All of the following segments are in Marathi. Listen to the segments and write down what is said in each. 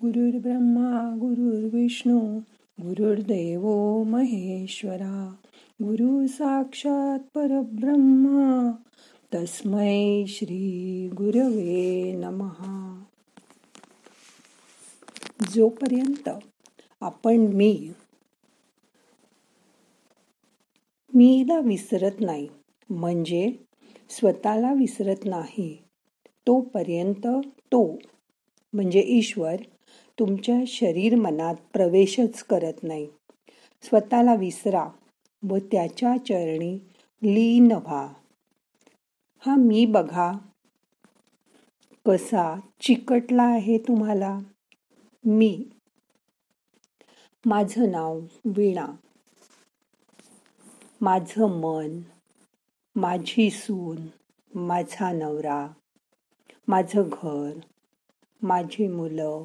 गुरुर्ब्रह्मा गुरुर्विष्णू गुरुर्देव महेश्वरा गुरु साक्षात परब्रह्मा तस्मै श्री गुरवे नमहा जोपर्यंत आपण मी मीला विसरत नाही म्हणजे स्वतःला विसरत नाही तोपर्यंत तो म्हणजे ईश्वर तुमच्या शरीर मनात प्रवेशच करत नाही. स्वतःला विसरा व त्याच्या चरणी लीन व्हा. हा मी बघा. कसा चिकटला आहे तुम्हाला? मी. माझं नाव वीणा. माझं मन माझी सून माझा नवरा माझं घर माझी मुलं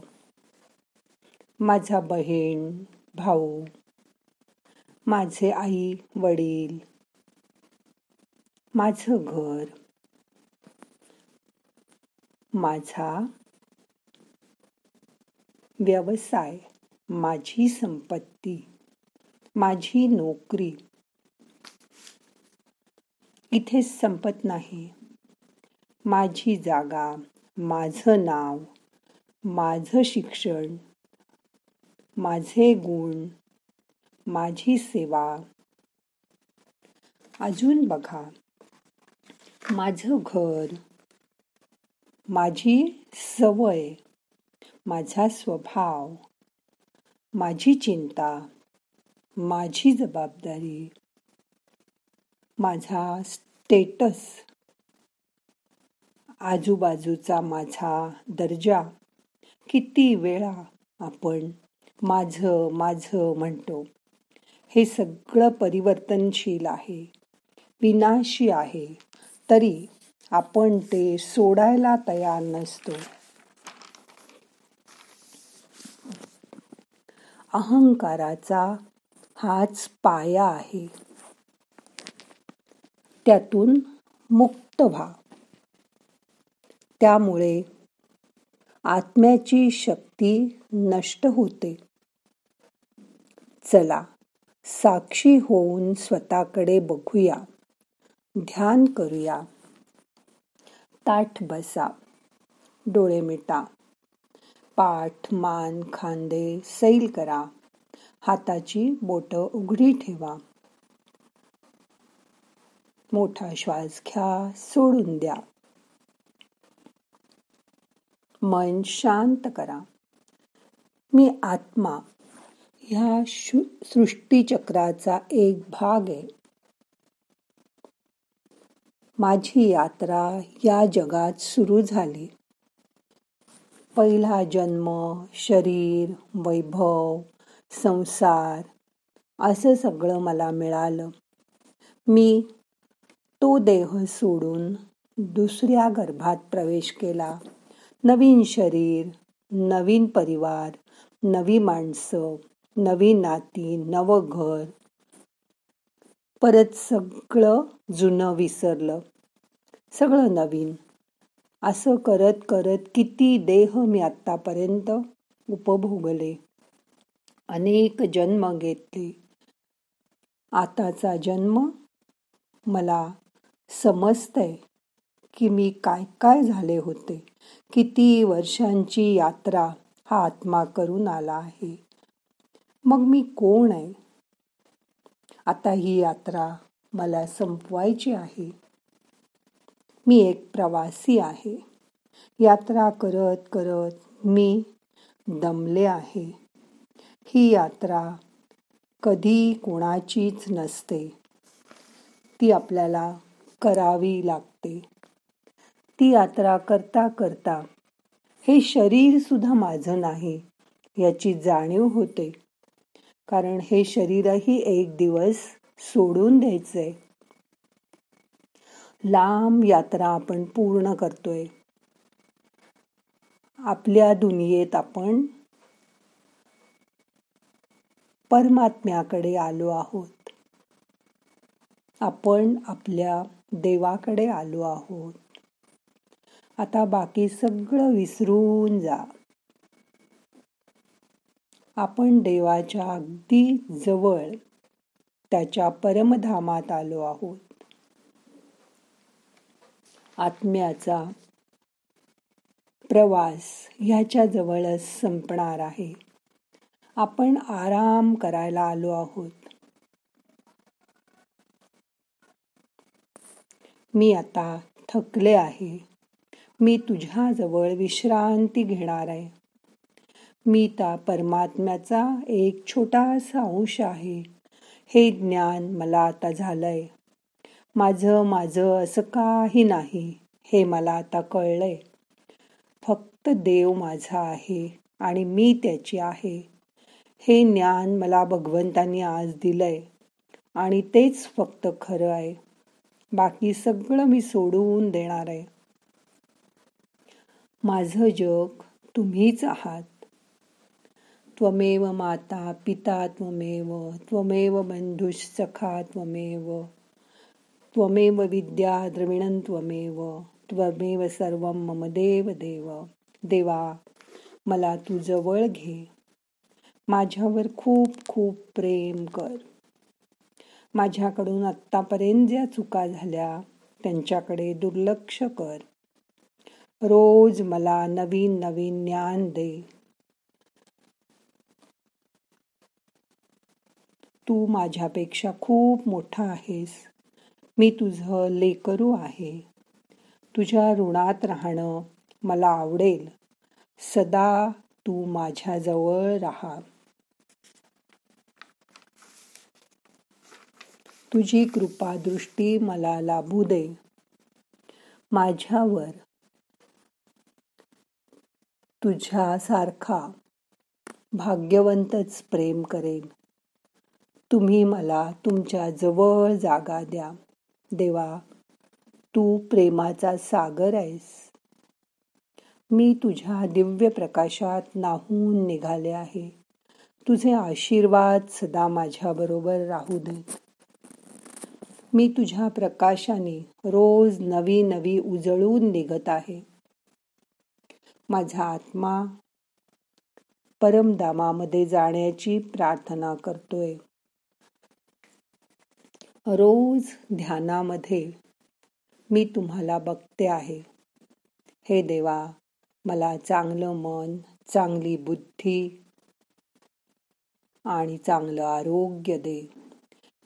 माझा बहीण भाऊ माझे आई वडील माझं घर माझा व्यवसाय माझी संपत्ती माझी नोकरी. इथेच संपत नाही. माझी जागा माझं नाव माझं शिक्षण माझे गुण माझी सेवा. अजून बघा. माझं घर माझी सवय माझा स्वभाव माझी चिंता माझी जबाबदारी माझा स्टेटस आजूबाजूचा माझा दर्जा. किती वेळा आपण माझं माझं म्हणतो. हे सगळं परिवर्तनशील आहे. विनाशी आहे. तरी आपण ते सोडायला तयार नसतो. अहंकाराचा हाच पाया आहे. त्यातून मुक्त व्हा. त्यामुळे आत्म्याची शक्ती नष्ट होते. चला साक्षी होऊन स्वतःकडे बघूया. ध्यान करूया. ताठ बसा. डोळे मिटा. पाठ मान खांदे सैल करा. हाताची बोट उघडी ठेवा. मोठा श्वास घ्या सोडून द्या. मन शांत करा. मी आत्मा. ह्या सृष्टीचक्राचा एक भाग आहे. माझी यात्रा या जगात सुरू झाली. पहिला जन्म शरीर वैभव संसार असं सगळं मला मिळालं. मी तो देह सोडून दुसऱ्या गर्भात प्रवेश केला. नवीन शरीर नवीन परिवार नवी माणसं नवी नाती नव घर. परत सगळं जुनं विसरलं. सगळं नवीन. असं करत करत किती देह मी आत्तापर्यंत उपभोगले. अनेक जन्म घेतले. आताचा जन्म मला समजतंय की मी काय काय झाले होते. किती वर्षांची यात्रा हा आत्मा करून आला आहे. मग मी कोण आहे? आता ही यात्रा मला संपवायची आहे. मी एक प्रवासी आहे. यात्रा करत करत मी दमले आहे. ही यात्रा कधी कोणाचीच नसते. ती आपल्याला करावी लागते. ती यात्रा करता करता हे शरीर सुद्धा माझं नाही याची जाणीव होते. कारण हे शरीरही एक दिवस सोडून द्यायचंय. लांब यात्रा आपण पूर्ण करतोय. आपल्या दुनियेत आपण परमात्म्याकडे आलो आहोत. आपण आपल्या देवाकडे आलो आहोत. आता बाकी सगळं विसरून जा. आपण देवाच्या अगदी जवळ त्याच्या परमधामात आलो आहोत. आत्म्याचा प्रवास ह्याच्या जवळच संपणार आहे. आपण आराम करायला आलो आहोत. मी आता थकले आहे. मी तुझ्याजवळ विश्रांती घेणार आहे. मी त्या परमात्म्याचा एक छोटासा अंश आहे. हे ज्ञान मला आता झालंय. माझं माझं असं काही नाही हे मला आता कळलंय. फक्त देव माझा आहे आणि मी त्याची आहे. हे ज्ञान मला भगवंतांनी आज दिलंय आणि तेच फक्त खरं आहे. बाकी सगळं मी सोडून देणार आहे. माझं जग तुम्हीच आहात. त्वमेव माता पिता त्वमेव त्वमेव बंधुश सखा त्वमेव त्वमेव विद्या द्रविणं त्वमेव त्वमेव सर्व मम देव देव. देवा मला तू जवळ घे. माझ्यावर खूप खूप प्रेम कर. माझ्याकडून आत्तापर्यंत ज्या चुका झाल्या त्यांच्याकडे दुर्लक्ष कर. रोज मला नवीन नवीन ज्ञान दे. तू माझ्यापेक्षा खूप मोठा आहेस. मी तुझं लेकरू आहे. तुझ्या ऋणात राहणं मला आवडेल. सदा तू माझ्याजवळ राहा. तुझी कृपा दृष्टी मला लाभू दे. माझ्यावर तुझ्यासारखा भाग्यवंतच प्रेम करेल तुम्ही मला तुमच्या जवळ जागा द्या. देवा तू प्रेमाचा सागर आहेस. मी तुझ्या दिव्य प्रकाशात नाहून निघाले आहे. तुझे आशीर्वाद सदा माझ्याबरोबर राहू दे. मी तुझ्या प्रकाशाने रोज नवी नवी उजळून निघत आहे. माझा आत्मा परमधामामध्ये जाण्याची प्रार्थना करतोय. रोज ध्यानामध्ये मी तुम्हाला बघते आहे. हे देवा मला चांगलं मन चांगली बुद्धी आणि चांगलं आरोग्य दे.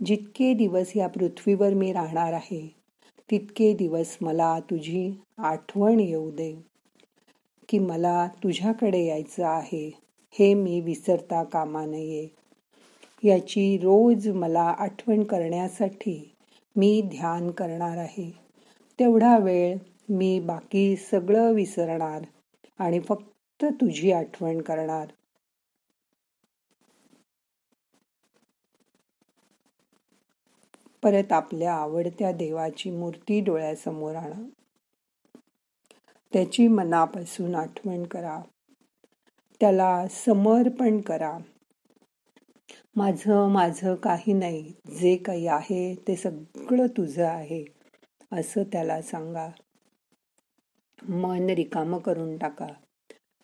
जितके दिवस या पृथ्वीवर मी राहणार आहे तितके दिवस मला तुझी आठवण येऊ दे. की मला तुझ्याकडे यायचं आहे हे मी विसरता कामा नये. याची रोज मला आठवण करण्यासाठी मी ध्यान करणार आहे. तेवढा वेळ मी बाकी सगळं विसरणार आणि फक्त तुझी आठवण करणार. परत आपल्या आवडत्या देवाची मूर्ती डोळ्यासमोर आणा. त्याची मनापासून आठवण करा. त्याला समर्पण करा. माझं माझं काही नाही. जे काही आहे ते सगळं तुझं आहे. असं त्याला सांगा. मन रिकामं करून टाका.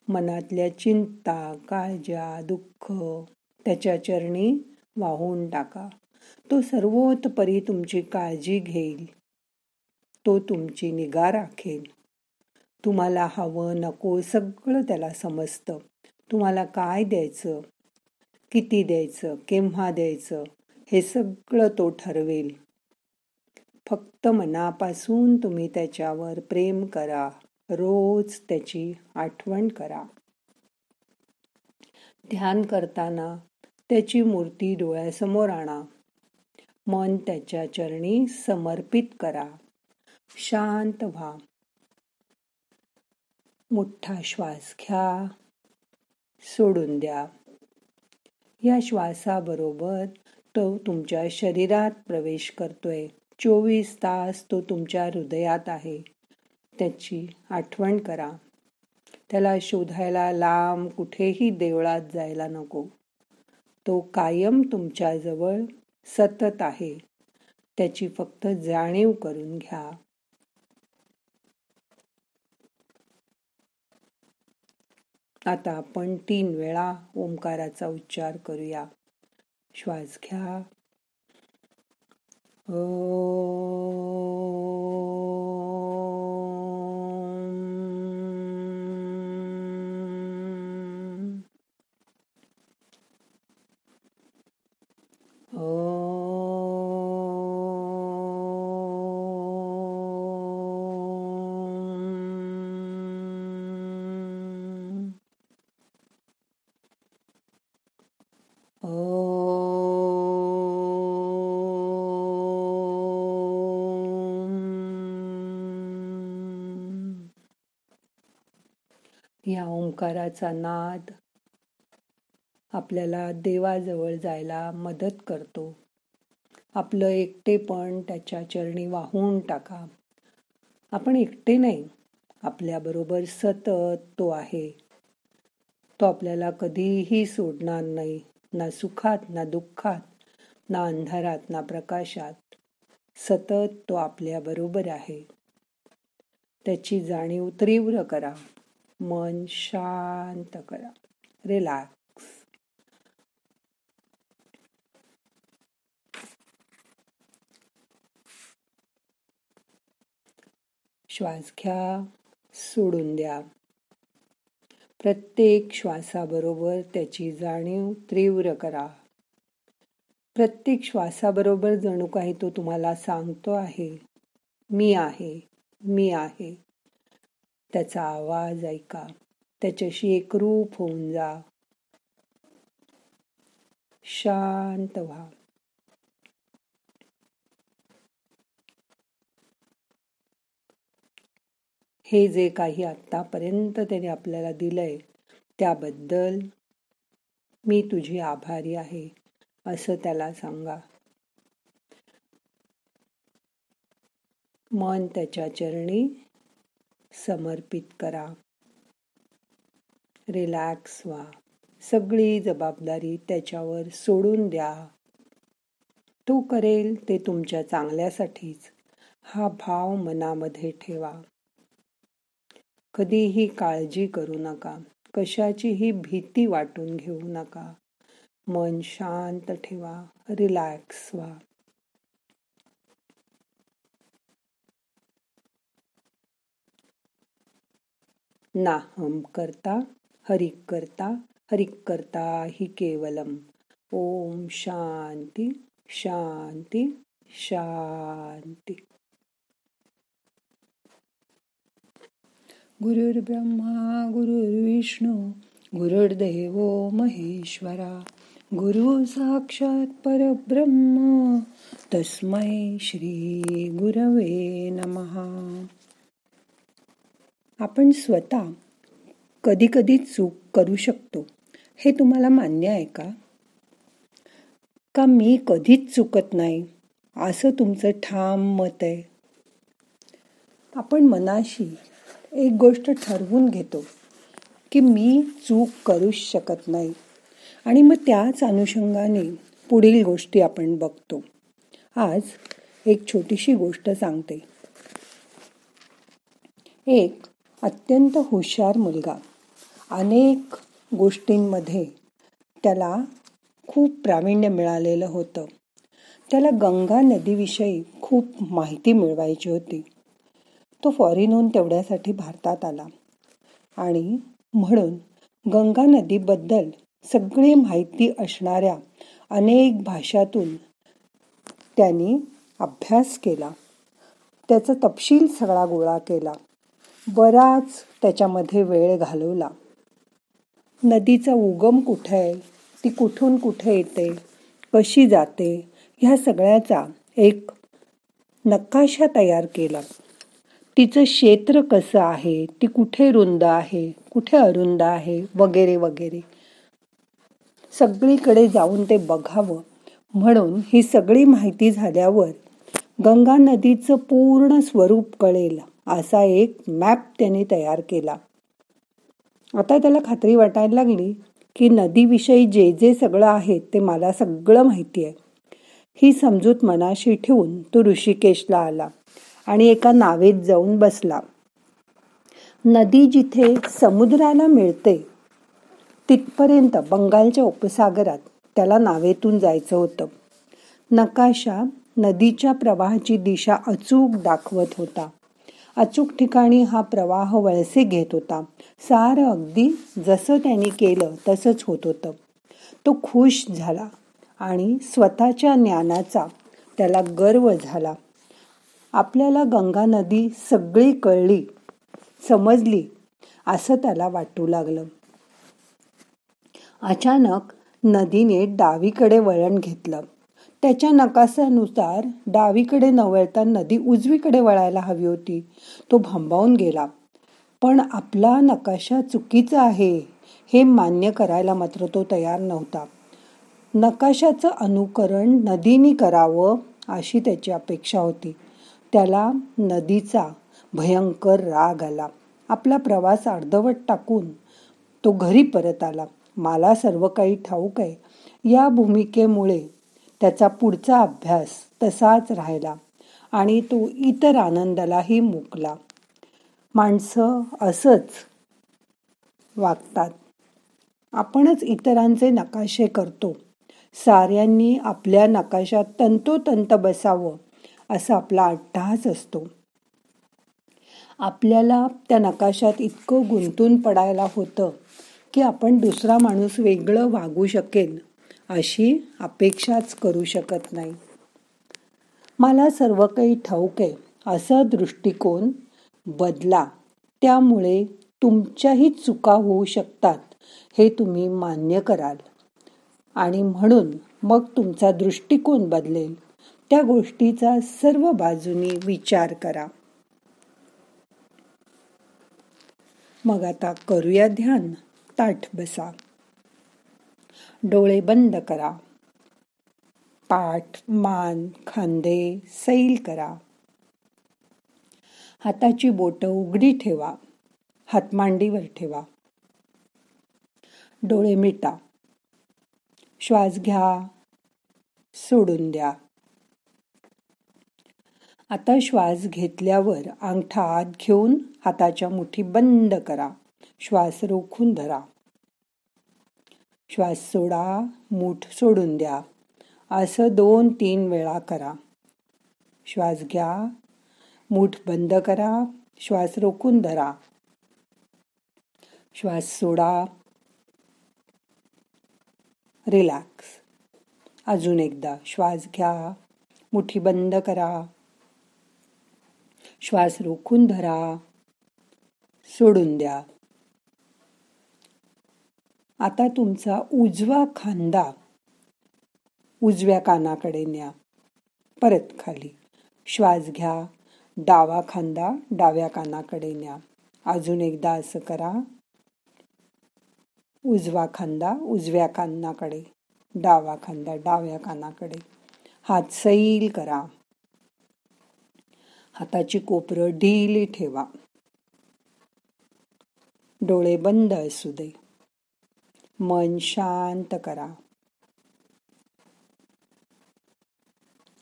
मनातल्या चिंता काळजा दुःख त्याच्या चरणी वाहून टाका. तो सर्वोतपरी तुमची काळजी घेईल. तो तुमची निगा राखेल. तुम्हाला हवं नको सगळं त्याला समजतं. तुम्हाला काय द्यायचं? किती द्यायचं केव्हा द्यायचं हे सगळं तो ठरवेल. फक्त मनापासून तुम्ही त्याच्यावर प्रेम करा. रोज त्याची आठवण करा. ध्यान करताना त्याची मूर्ती डोळ्यासमोर आणा. मन त्याच्या चरणी समर्पित करा. शांत व्हा. मोठा श्वास घ्या. सोडून द्या. या श्वासाबरोबर तो तुमच्या शरीरात प्रवेश करतोय. चोवीस तास तो तुमच्या हृदयात आहे. त्याची आठवण करा. त्याला शोधायला लांब कुठेही देवळात जायला नको. तो कायम तुमच्याजवळ सतत आहे. त्याची फक्त जाणीव करून घ्या. आता आपण तीन वेळा ओंकाराचा उच्चार करूया. श्वास घ्या. ओ. ओंकाराचा नाद आपल्याला देवाजवळ जायला मदत करतो. आपलं एकटेपण त्याच्या चरणी वाहून टाका. आपण एकटे नाही आपल्याबरोबर सतत तो आहे. तो आपल्याला कधीही सोडणार नाही ना सुखात ना दुःखात ना अंधारात ना प्रकाशात. सतत तो आपल्याबरोबर आहे. त्याची जाणीव तीव्र करा. मन शांत करा. रिलॅक्स श्वास घ्या सोडून द्या. प्रत्येक श्वासाबरोबर त्याची जाणीव तीव्र करा. प्रत्येक श्वासाबरोबर जणू काही तो तुम्हाला सांगतो आहे. मी आहे मी आहे. त्याचा आवाज ऐका. त्याच्याशी एकरूप होऊन जा. शांत व्हा. हे जे काही आतापर्यंत त्याने आपल्याला दिलंय त्याबद्दल मी तुझी आभारी आहे असं त्याला सांगा. मन त्याच्या चरणी समर्पित करा. रिलॅक्स व्हा. सगळी जबाबदारी त्याच्यावर सोडून द्या. तो करेल ते तुमच्या चांगल्यासाठीच. हा भाव मनामध्ये ठेवा. कधीही काळजी करू नका. कशाचीही भीती वाटून घेऊ नका. मन शांत ठेवा. रिलॅक्स व्हा. नाहम करता हरिक करता हरिक करता हि केवलम। ओम शांती शांती शांती गुरुर्ब्रह्मा गुरुर्विष्णू गुरुर्देव महेश्वरा गुरु साक्षात परब्रह्म तस्मै श्री गुरवे नमहा आपण स्वतः कधीकधी चूक करू शकतो. हे तुम्हाला मान्य आहे का? का मी कधीच चुकत नाही? असं तुमचं ठाम मत आहे? आपण मनाशी एक गोष्ट ठरवून घेतो की मी चूक करूच शकत नाही. आणि मग त्याच अनुषंगाने पुढील गोष्टी आपण बघतो. आज एक छोटीशी गोष्ट सांगते. एक अत्यंत हुशार मुलगा. अनेक गोष्टींमध्ये त्याला खूप प्रावीण्य मिळालेलं होतं. त्याला गंगा नदीविषयी खूप माहिती मिळवायची होती. तो फॉरेनहून तेवढ्यासाठी भारतात आला. आणि म्हणून गंगा नदीबद्दल सगळी माहिती असणाऱ्या अनेक भाषातून त्यांनी अभ्यास केला. त्याचा तपशील सगळा गोळा केला. बराच त्याच्यामध्ये वेळ घालवला. नदीचा उगम कुठे? आहे ती कुठून कुठे येते? कशी जाते? ह्या सगळ्याचा एक नकाशा तयार केला. तिचं क्षेत्र कसं आहे? ती कुठे रुंद आहे? कुठे अरुंद आहे? वगैरे वगैरे. सगळीकडे जाऊन ते बघावं. म्हणून ही सगळी माहिती झाल्यावर गंगा नदीचं पूर्ण स्वरूप कळेल. असा एक मॅप त्याने तयार केला. आता त्याला खात्री वाटायला लागली की नदीविषयी जे जे सगळं आहे ते मला सगळं माहिती आहे. ही समजूत मनाशी ठेवून तो ऋषिकेशला आला आणि एका नावेत जाऊन बसला. नदी जिथे समुद्राला मिळते तिथपर्यंत बंगालच्या उपसागरात त्याला नावेतून जायचं होतं. नकाशा नदीच्या प्रवाहाची दिशा अचूक दाखवत होता. अचूक ठिकाणी हा प्रवाह वळसे घेत होता. सारं अगदी जसं त्याने केलं तसंच होत होतं. तो खुश झाला आणि स्वतःच्या ज्ञानाचा त्याला गर्व झाला. आपल्याला गंगा नदी सगळी कळली समजली असं त्याला वाटू लागलं. अचानक नदीने डावीकडे वळण घेतलं. त्याच्या नकाशानुसार डावीकडे न वळता नदी उजवीकडे वळायला हवी होती. तो भांबावून गेला. पण आपला नकाशा चुकीचा आहे हे मान्य करायला मात्र तो तयार नव्हता. नकाशाचं अनुकरण नदीने करावं अशी त्याची अपेक्षा होती. त्याला नदीचा भयंकर राग आला. आपला प्रवास अर्धवट टाकून तो घरी परत आला. मला सर्व काही ठाऊक आहे. या भूमिकेमुळे त्याचा पुढचा अभ्यास तसाच राहिला आणि तो इतर आनंदालाही मुकला. माणसं असंच वागतात. आपणच इतरांचे नकाशे करतो. साऱ्यांनी आपल्या नकाशात तंतोतंत बसावं असा आपला अट्टहास असतो. आपल्याला त्या नकाशात इतकं गुंतून पडायला होतं की आपण दुसरा माणूस वेगळं वागू शकेल अशी अपेक्षाच करू शकत नाही. मला सर्व काही ठाऊक आहे असा दृष्टिकोन बदला. त्यामुळे तुमच्याही चुका होऊ शकतात हे तुम्ही मान्य कराल. आणि म्हणून मग तुमचा दृष्टिकोन बदलेल. त्या गोष्टीचा सर्व बाजूनी विचार करा. मग आता करूया ध्यान. ताठ बसा. डोळे बंद करा. पाठ मान खांदे सैल करा. हाताची बोट उघडी ठेवा. हातमांडीवर ठेवा. डोळे मिटा. श्वास घ्या. सोडून द्या. आता श्वास घेतल्यावर अंगठा आत घेऊन हाताच्या मुठी बंद करा. श्वास रोखून धरा. श्वास सोडा मूठ सोडून द्या. असं दोन तीन वेळा करा. श्वास घ्या. मूठ बंद करा. श्वास रोखून धरा. श्वास सोडा. रिलॅक्स. अजून एकदा श्वास घ्या. मुठी बंद करा. श्वास रोखून धरा. सोडून द्या. आता तुमचा उजवा खांदा उजव्या कानाकडे न्या. परत खाली. श्वास घ्या. डावा खांदा डाव्या कानाकडे न्या. अजून एकदा असं करा. उजवा खांदा उजव्या कानाकडे. डावा खांदा डाव्या कानाकडे. हात सैल करा. हाताची कोपरं ढिली ठेवा. डोळे बंद असू दे. मन शांत करा.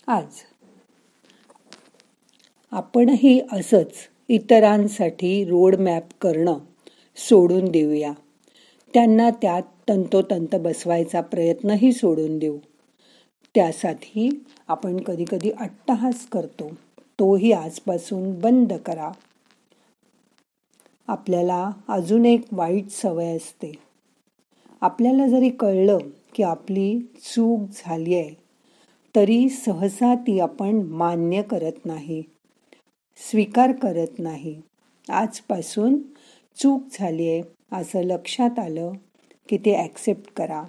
आज आपणही असंच इतरांसाठी रोड मॅप करणं सोडून देऊया. त्यांना त्यात तंतोतंत बसवायचा प्रयत्नही सोडून देऊ. त्यासाठी आपण कधीकधी अट्टहास करतो. तोही आजपासून बंद करा. आपल्याला अजून एक वाईट सवय असते. आपल्याला जरी कळलं की आपली चूक झाली आहे तरी सहसा ती आपण मान्य करत नाही स्वीकार करत नाही. आजपासून चूक झाली आहे असं लक्षात आलं की ते ॲक्सेप्ट करा.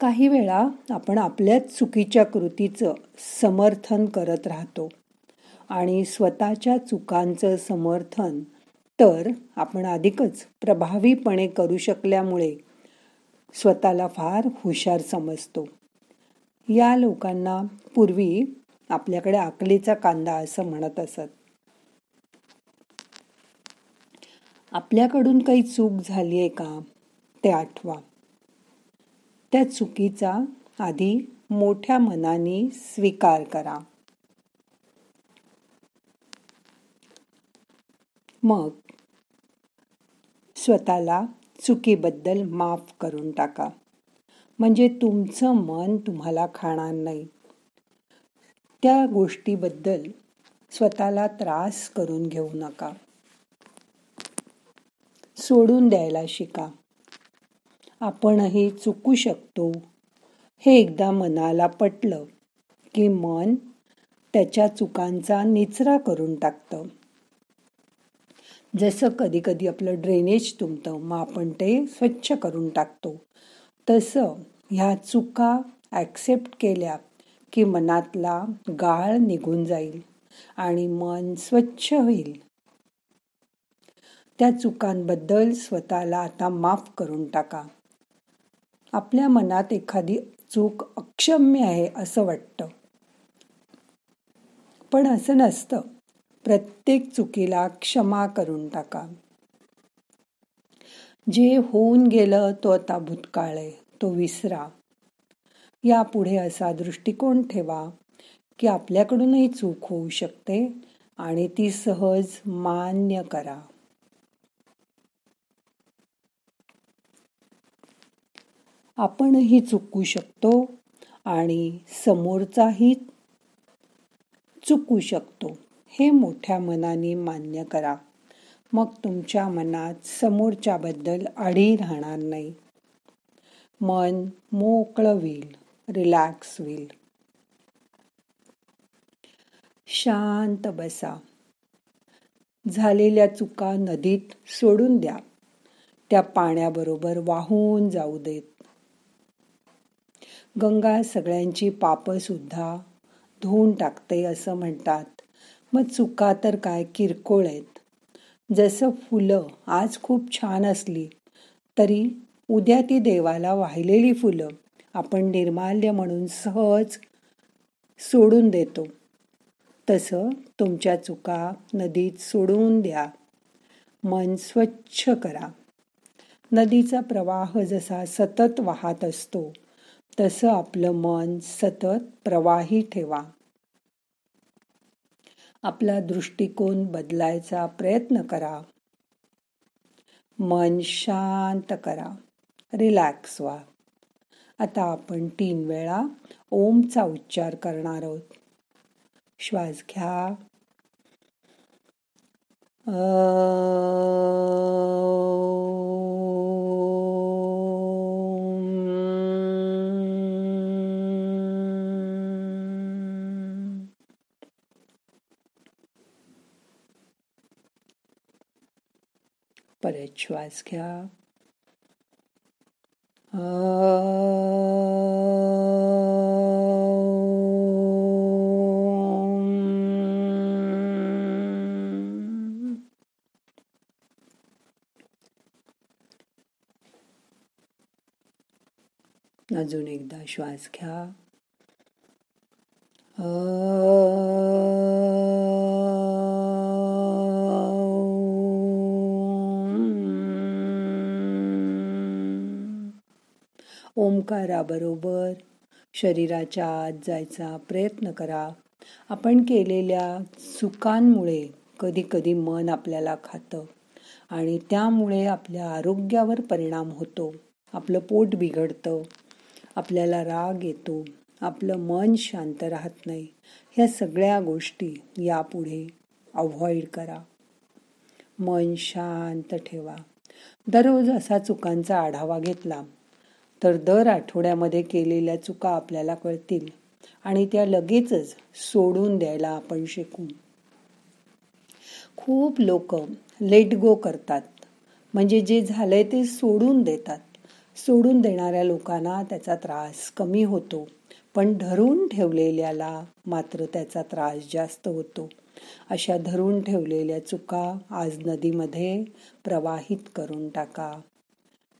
काही वेळा आपण आपल्याच चुकीच्या कृतीचं समर्थन करत राहतो आणि स्वतःच्या चुकांचं समर्थन तर आपण अधिकच प्रभावीपणे करू शकल्यामुळे स्वतःला फार हुशार समजतो. या लोकांना पूर्वी आपल्याकडे आकलीचा कांदा असं म्हणत असत. आपल्याकडून काही चूक झाली आहे का? ते आठवा. त्या चुकीचा आधी मोठ्या मनाने स्वीकार करा. मग स्वतःला चुकीबद्दल माफ करून टाका. म्हणजे तुमचं मन तुम्हाला खाणार नाही. त्या गोष्टीबद्दल स्वतःला त्रास करून घेऊ नका. सोडून द्यायला शिका. आपणही चुकू शकतो. हे एकदा मनाला पटलं की मन त्याच्या चुकांचा निचरा करून टाकतं. जसं कधी कधी आपलं ड्रेनेज तुंबतं मग आपण ते स्वच्छ करून टाकतो. तसं ह्या चुका ॲक्सेप्ट केल्या की मनातला गाळ निघून जाईल आणि मन स्वच्छ होईल. त्या चुकांबद्दल स्वतःला आता माफ करून टाका. आपल्या मनात एखादी चूक अक्षम्य आहे असं वाटतं. पण असं नसतं. प्रत्येक चुकीला क्षमा करून टाका. जे होऊन गेलं तो आता भूतकाळ आहे तो विसरा. यापुढे असा दृष्टिकोन ठेवा की आपल्याकडूनही चूक होऊ शकते आणि ती सहज मान्य करा. आपणही चुकू शकतो आणि समोरचाही चुकू शकतो. हे मोठ्या मनाने मान्य करा. मग तुमच्या मनात समोरच्याबद्दल आढी राहणार नाही. मन मोकळं होईल रिलॅक्स होईल शांत बसा. झालेल्या चुका नदीत सोडून द्या. त्या पाण्याबरोबर वाहून जाऊ देत. गंगा सगळ्यांची पापं सुद्धा धुवून टाकते असं म्हणतात. मग चुका तर काय? किरकोळ आहेत. जसं फुलं आज खूप छान असली तरी उद्या ती देवाला वाहिलेली फुलं आपण निर्माल्य म्हणून सहज सोडून देतो. तसं तुमच्या चुका नदीत सोडून द्या. मन स्वच्छ करा. नदीचा प्रवाह जसा सतत वाहत असतो तसं आपलं मन सतत प्रवाही ठेवा. आपला दृष्टिकोन बदलायचा प्रयत्न करा. मन शांत करा. रिलॅक्स व्हा. आता आपण तीन वेळा ओमचा उच्चार करणार आहोत. श्वास घ्या. परत श्वास घ्या अजून एकदा श्वास घ्या ओंकाराबरोबर शरीराच्या आत जायचा प्रयत्न करा. आपण केलेल्या चुकांमुळे कधी कधी मन आपल्याला खातं आणि त्यामुळे आपल्या आरोग्यावर परिणाम होतो. आपलं पोट बिघडतं आपल्याला राग येतो आपलं मन शांत राहत नाही. ह्या सगळ्या गोष्टी यापुढे अवॉइड करा. मन शांत ठेवा. दररोज असा चुकांचा आढावा घेतला तर दर आठवड्यामध्ये केलेल्या चुका आपल्याला कळतील आणि त्या लगेचच सोडून द्यायला आपण शिकू. खूप लोक लेट गो करतात. म्हणजे जे झालंय ते सोडून देतात. सोडून देणाऱ्या लोकांना त्याचा त्रास कमी होतो पण धरून ठेवलेल्याला मात्र त्याचा त्रास जास्त होतो. अशा धरून ठेवलेल्या चुका आज नदीमध्ये प्रवाहित करून टाका.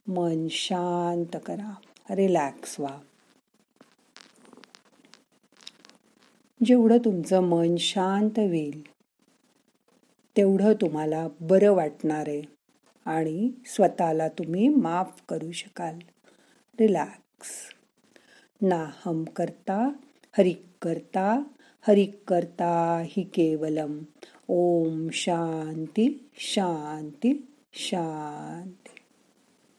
मन शांत करा रिलॅक्स व्हा. जेवढं तुमचं मन शांत होईल तेवढं तुम्हाला बरं वाटणार आहे आणि स्वतःला तुम्ही माफ करू शकाल. रिलॅक्स ना हम करता हरिक करता हरिक करता हि केवलम. ओम शांती शांती शांती.